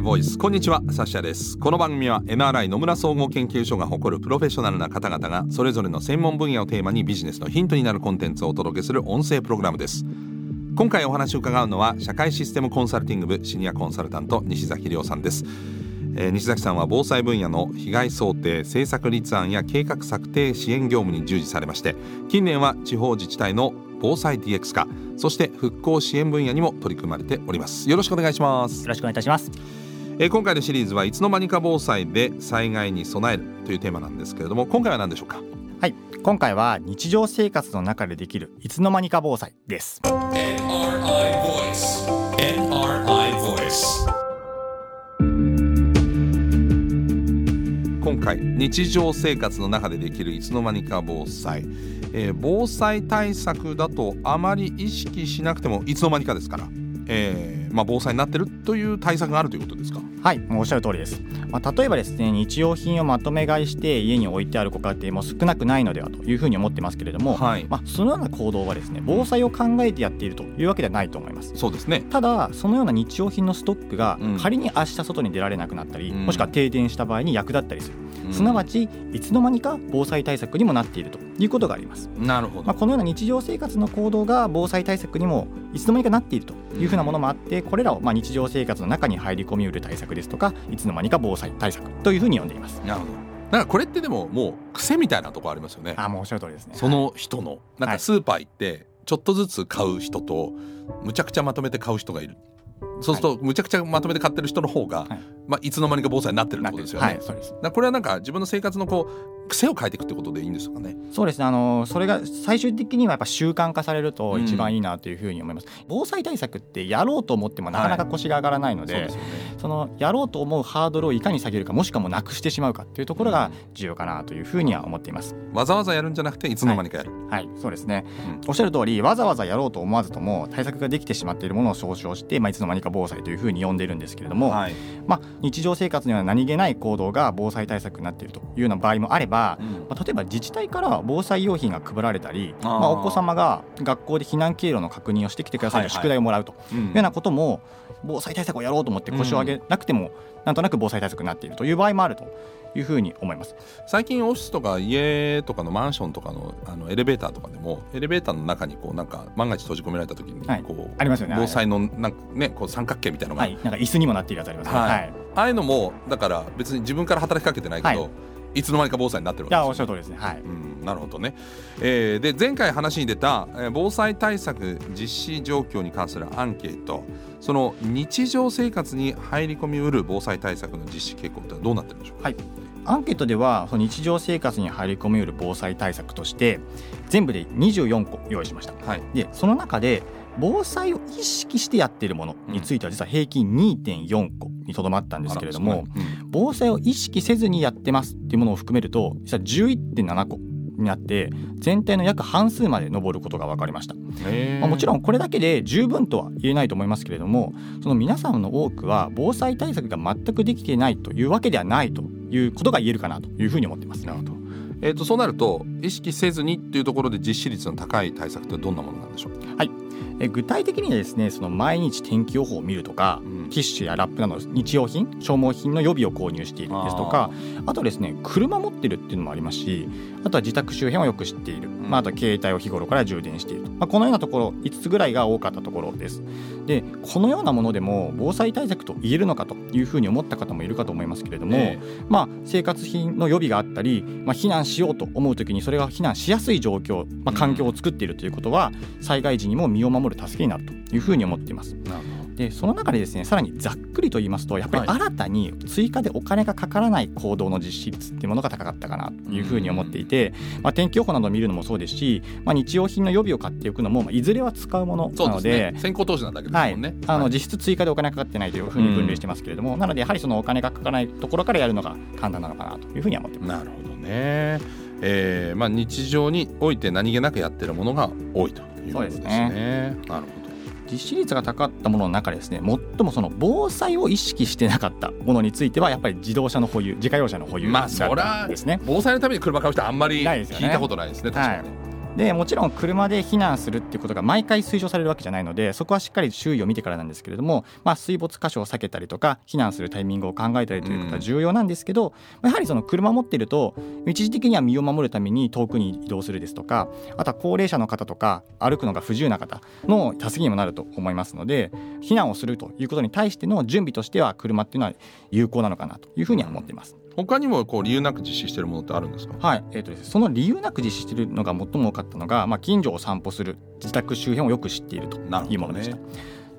NRI ボイス。こんにちはサシャです。この番組は NRI 野村総合研究所が誇るプロフェッショナルな方々がそれぞれの専門分野をテーマにビジネスのヒントになるコンテンツをお届けする音声プログラムです。今回お話を伺うのは社会システムコンサルティング部シニアコンサルタント西崎亮さんです。えー西崎さんは防災分野の被害想定政策立案や計画策定支援業務に従事されまして近年は地方自治体の防災 DX 化そして復興支援分野にも取り組まれております。よろしくお願いします。よろしくお願いいたします。えー今回のシリーズはいつの間にか防災で災害に備えるというテーマなんですけれども今回は何でしょうか？はい、今回は日常生活の中でできるいつの間にか防災です。NRI Voice. NRI Voice. 今回日常生活の中でできるいつの間にか防災、えー防災対策だとあまり意識しなくてもいつの間にかですから、えーまあ、防災になってるという対策があるということですか？はい、もうおっしゃる通りです。まあ、例えばですね、日用品をまとめ買いして家に置いてあるご家庭も少なくないのではというふうに思ってますけれども、はい。まあ、そのような行動はですね、防災を考えてやっているというわけではないと思います。そうですね。ただそのような日用品のストックがうん。仮に明日外に出られなくなったり、うん。もしくは停電した場合に役立ったりする、うん。すなわちいつの間にか防災対策にもなっているということがあります。なるほど、まあ、このような日常生活の行動が防災対策にもいつの間にかなっているというふうなものもあって、これらをまあ日常生活の中に入り込みうる対策ですとかいつの間にか防災対策というふうに呼んでいます。なるほどなんかこれってでももう癖みたいなとこありますよねあもうおっしゃる通りですね。その人のなんはいかスーパー行ってちょっとずつ買う人とむちゃくちゃまとめて買う人がいるそうするとむちゃくちゃまとめて買ってる人の方が、はいまあ、いつの間にか防災になってるってことですよね、はい、そうです。これはなんか自分の生活のこう癖を変えていくってことでいいんですかね？そうですね。あのそれが最終的にはやっぱ習慣化されるとうん一番いいなというふうに思います。防災対策ってやろうと思ってもなかなか腰が上がらないので、そうですよねそのやろうと思うハードルをいかに下げるかもしくはもうなくしてしまうかっていうところが重要かなというふうには思っています。わざわざやるんじゃなくていつの間にかやる、はい、そうですね、うん。おっしゃる通りわざわざやろうと思わずとも対策ができてしまっているものを総称して、まあ、いつの間にか防災というふうに呼んでいるんですけれども、はい。まあ、日常生活には何気ない行動が防災対策になっているというような場合もあれば、うん。まあ、例えば自治体から防災用品が配られたりまあ、お子様が学校で避難経路の確認をしてきてくださいとはいはい。宿題をもらうとうん。いうようなことも防災対策をやろうと思って腰を上げなくても、なんとなく防災対策になっているという場合もあるというふうに思います。最近オフィスとか家とかのマンションとかのあのエレベーターとかでもエレベーターの中にこうなんか万が一閉じ込められた時にはい。こう、ありますよね防災のなんかねこう三角形みたいなのが、はい、なんか椅子にもなっているやつありますね。はい。はい。ああいうのもだから別に自分から働きかけてないけど、、はいつの間にか防災になってるわけですよっしゃる通りですね。はい。うん、なるほどね、えーで前回話に出た、えー防災対策実施状況に関するアンケート。その日常生活に入り込みうる防災対策の実施傾向ってどうなってるんでしょうか？アンケートではその日常生活に入り込みうる防災対策として全部で24個用意しました。はい。でその中で防災を意識してやっているものについては実は平均2.4個にとどまったんですけれども、あら少ない防災を意識せずにやってますっていうものを含めると実は11.7個になって全体の約半数まで上ることが分かりました。まあ、もちろんこれだけで十分とは言えないと思いますけれどもその皆さんの多くは防災対策が全くできていないというわけではないということが言えるかなというふうに思っています。なるほどえー、とそうなると意識せずにっていうところで実施率の高い対策ってどんなものなんでしょう？え具体的にはですねその毎日天気予報を見るとか、うん。ティッシュやラップなど日用品消耗品の予備を購入しているですとかあとですね車持ってるっていうのもありますしあとは自宅周辺をよく知っている、まあ、あとは携帯を日頃から充電していると、まあ、このようなところ5つぐらいが多かったところです。でこのようなものでも防災対策と言えるのかというふうに思った方もいるかと思いますけれども、えまあ、生活品の予備があったり、まあ、避難しようと思うときにそれが避難しやすい状況、まあ、環境を作っているということは災害時にも身を守る助けになるというふうに思っています。なるほでその中でですねさらにざっくりと言いますとやっぱりはい。新たに追加でお金がかからない行動の実施率っていうものが高かったかなというふうに思っていて、まあ、天気予報などを見るのもそうですし、まあ、日用品の予備を買っておくのも、まあ、いずれは使うものなのでね。先行投資なだけですはい。あのはい。実質追加でお金がかかってないというふうに分類してますけれども、なのでやはりそのお金がかからないところからやるのが簡単なのかなというふうには思ってます。なるほどね、えーまあ、日常において何気なくやってるものが多いということですね。すなるほど実施率が高かったものの中でですね最もその防災を意識してなかったものについてはやっぱり自動車の保有自家用車の保有まあそらんですね。防災のために車買う人あんまり聞いたことないですね確かに。ね、でもちろん車で避難するっていうことが毎回推奨されるわけじゃないのでそこはしっかり周囲を見てからなんですけれども、まあ、水没箇所を避けたりとか避難するタイミングを考えたりということは重要なんですけど、やはりその車持っていると一時的には身を守るために遠くに移動するですとかあとは高齢者の方とか歩くのが不自由な方の助けにもなると思いますので避難をするということに対しての準備としては車っていうのは有効なのかなというふうには思っています。他にもこう理由なく実施しているものってあるんですか？はい、えーとですねその理由なく実施しているのが最も多かったのが、まあ、近所を散歩する自宅周辺をよく知っているというものでした。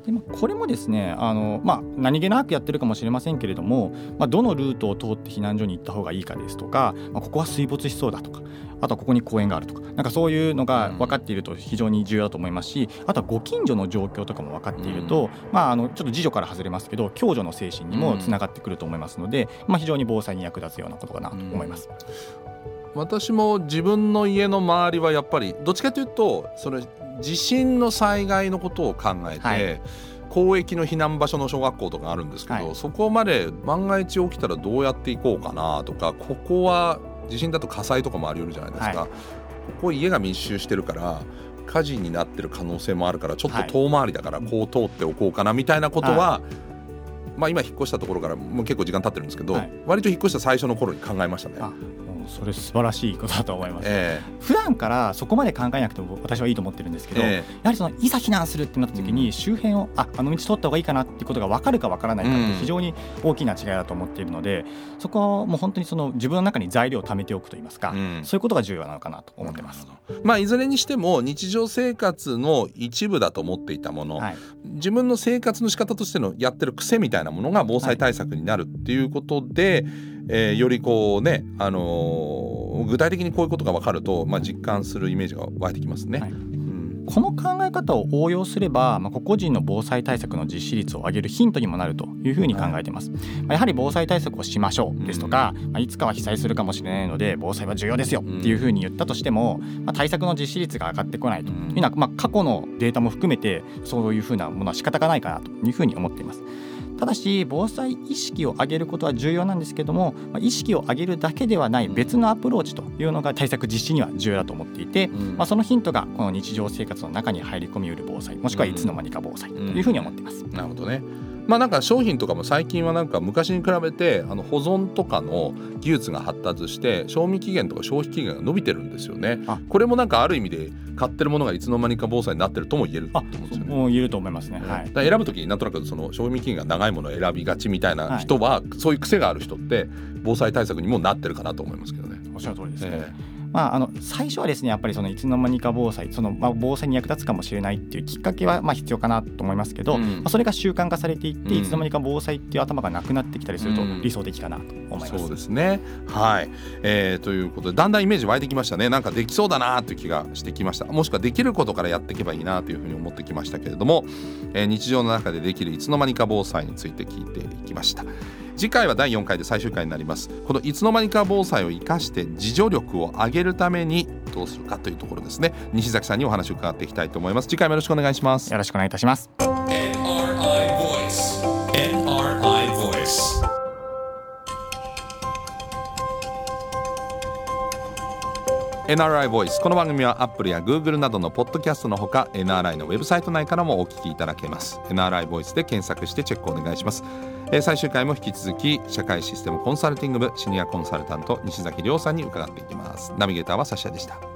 でまあこれもですねあの、まあ、何気なくやってるかもしれませんけれども、まあ、どのルートを通って避難所に行った方がいいかですとか、まあ、ここは水没しそうだとかあとはここに公園があるとかなんかそういうのが分かっていると非常に重要だと思いますしあとはご近所の状況とかも分かっていると、まあ、あのちょっと自助から外れますけど共助の精神にもつながってくると思いますので、まあ、非常に防災に役立つようなことかなと思います。私も自分の家の周りはやっぱりどっちかというとそれ地震の災害のことを考えて、はい。広域の避難場所の小学校とかあるんですけど、はい。そこまで万が一起きたらどうやっていこうかなとかここは地震だと火災とかもあり得るじゃないですか、はここ家が密集してるから火事になってる可能性もあるからちょっとはい。遠回りだからこう通っておこうかなみたいなことは、まあ今引っ越したところからもう結構時間経ってるんですけど、はい。割と引っ越した最初の頃に考えましたね。それ素晴らしいことだと思います。え普段からそこまで考えなくても私はいいと思ってるんですけど、ええ。やはりそのいざ避難するってなった時に周辺をああの道通った方がいいかなっていうことが分かるか分からないかってうん。非常に大きな違いだと思っているのでそこはもう本当にその自分の中に材料を貯めておくといいますか、うん。そういうことが重要なのかなと思ってます。まあいずれにしても日常生活の一部だと思っていたもの、はい、自分の生活の仕方としてのやってる癖みたいなものが防災対策になるっていうことで、えーよりこうね、あのー具体的にこういうことが分かると、まあ、実感するイメージが湧いてきますね。はいうんこの考え方を応用すれば、まあ、個々人の防災対策の実施率を上げるヒントにもなるというふうに考えています。まあやはり防災対策をしましょうですとか、まあ、いつかは被災するかもしれないので防災は重要ですよっていうふうに言ったとしても、まあ、対策の実施率が上がってこないというのは、まあ、過去のデータも含めてそういうふうなものは仕方がないかなというふうに思っています。ただし防災意識を上げることは重要なんですけども、まあ、意識を上げるだけではない別のアプローチというのが対策実施には重要だと思っていて、うんまあ、そのヒントがこの日常生活の中に入り込みうる防災もしくはいつの間にか防災というふうに思っています。なるほどね。まあなんか商品とかも最近はなんか昔に比べてあの保存とかの技術が発達して賞味期限とか消費期限が伸びてるんですよねあ。これもなんかある意味で買ってるものがいつの間にか防災になってるとも言えるとあ思うんですよね。もう言えると思いますね。はい選ぶときになんとなくその賞味期限が長いものを選びがちみたいな人は、そういう癖がある人って防災対策にもなってるかなと思いますけどね。おっしゃる通りですね。えまあ、あの最初はですねやっぱりそのいつの間にか防災その、まあ、防災に役立つかもしれないっていうきっかけはまあ必要かなと思いますけど、うんまあ、それが習慣化されていって、うんいつの間にか防災っていう頭がなくなってきたりするとうん理想的かなと思います。そうですね。はい、えーということでだんだんイメージ湧いてきましたね。なんかできそうだなという気がしてきました。もしくはできることからやっていけばいいなというふうに思ってきましたけれども、えー日常の中でできるいつの間にか防災について聞いていきました。次回は第4回で最終回になります。このいつの間にか防災を生かして自助力を上げるためにどうするかというところですね。西崎さんにお話を伺っていきたいと思います。次回もよろしくお願いします。よろしくお願いいたします。NRI Voice. NRI Voice. NRI Voice この番組は Apple や Google などのポッドキャストのほか NRI のウェブサイト内からもお聞きいただけます NRI Voice で検索してチェックお願いします、えー最終回も引き続き社会システムコンサルティング部シニアコンサルタント西崎亮さんに伺っていきます。ナビゲーターはサシャでした。